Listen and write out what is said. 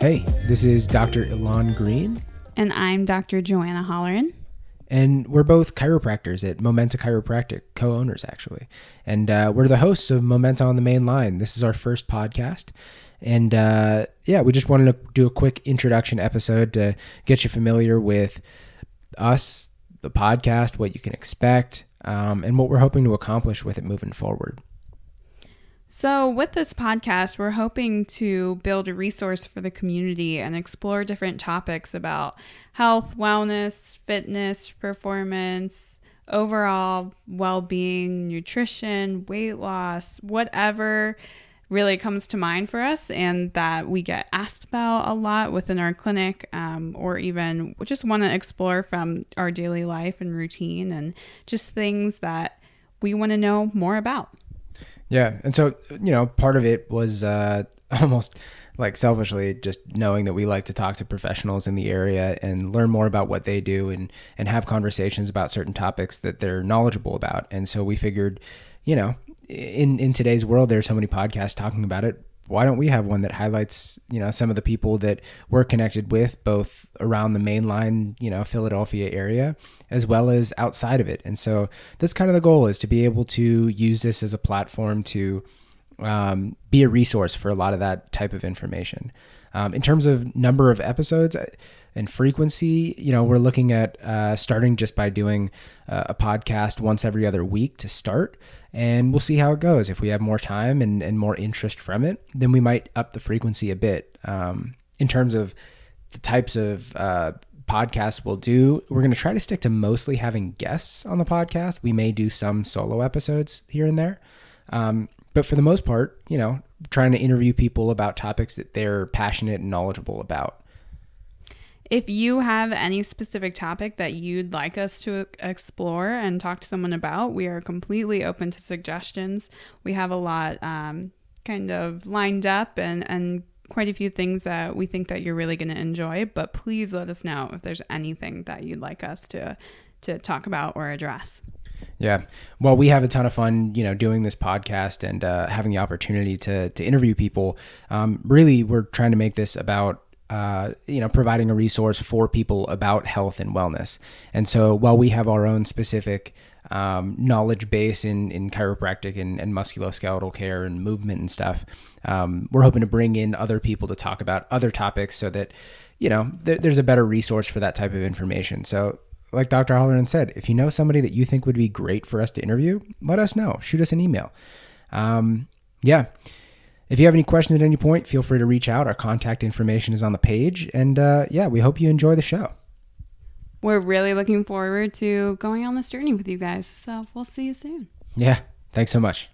Hey, this is Dr. Ilan Green, And I'm Dr. Joanna Holleran. and we're both chiropractors at Momenta Chiropractic, co owners actually. And uh, we're the hosts of Momenta on the Main Line. This is our first podcast. And uh, yeah, we just wanted to do a quick introduction episode to get you familiar with us, the podcast, what you can expect, um, and what we're hoping to accomplish with it moving forward. So, with this podcast, we're hoping to build a resource for the community and explore different topics about health, wellness, fitness, performance, overall well being, nutrition, weight loss, whatever really comes to mind for us and that we get asked about a lot within our clinic um, or even just want to explore from our daily life and routine and just things that we want to know more about. Yeah, and so you know, part of it was uh, almost like selfishly just knowing that we like to talk to professionals in the area and learn more about what they do and and have conversations about certain topics that they're knowledgeable about. And so we figured, you know, in in today's world, there's so many podcasts talking about it. Why don't we have one that highlights, you know, some of the people that we're connected with, both around the Main Line, you know, Philadelphia area, as well as outside of it? And so that's kind of the goal is to be able to use this as a platform to um, be a resource for a lot of that type of information. Um, in terms of number of episodes uh, and frequency, you know, we're looking at uh, starting just by doing uh, a podcast once every other week to start, and we'll see how it goes. If we have more time and, and more interest from it, then we might up the frequency a bit. Um, in terms of the types of uh, podcasts we'll do, we're going to try to stick to mostly having guests on the podcast. We may do some solo episodes here and there. Um, but for the most part, you know, trying to interview people about topics that they're passionate and knowledgeable about. If you have any specific topic that you'd like us to explore and talk to someone about, we are completely open to suggestions. We have a lot um, kind of lined up and, and quite a few things that we think that you're really going to enjoy. But please let us know if there's anything that you'd like us to to talk about or address. Yeah. Well, we have a ton of fun, you know, doing this podcast and uh, having the opportunity to to interview people. Um, really, we're trying to make this about uh, you know, providing a resource for people about health and wellness. And so while we have our own specific um, knowledge base in, in chiropractic and, and musculoskeletal care and movement and stuff, um, we're hoping to bring in other people to talk about other topics so that, you know, th- there's a better resource for that type of information. So like Dr. Holleran said, if you know somebody that you think would be great for us to interview, let us know. Shoot us an email. Um, yeah. If you have any questions at any point, feel free to reach out. Our contact information is on the page. And uh, yeah, we hope you enjoy the show. We're really looking forward to going on this journey with you guys. So we'll see you soon. Yeah. Thanks so much.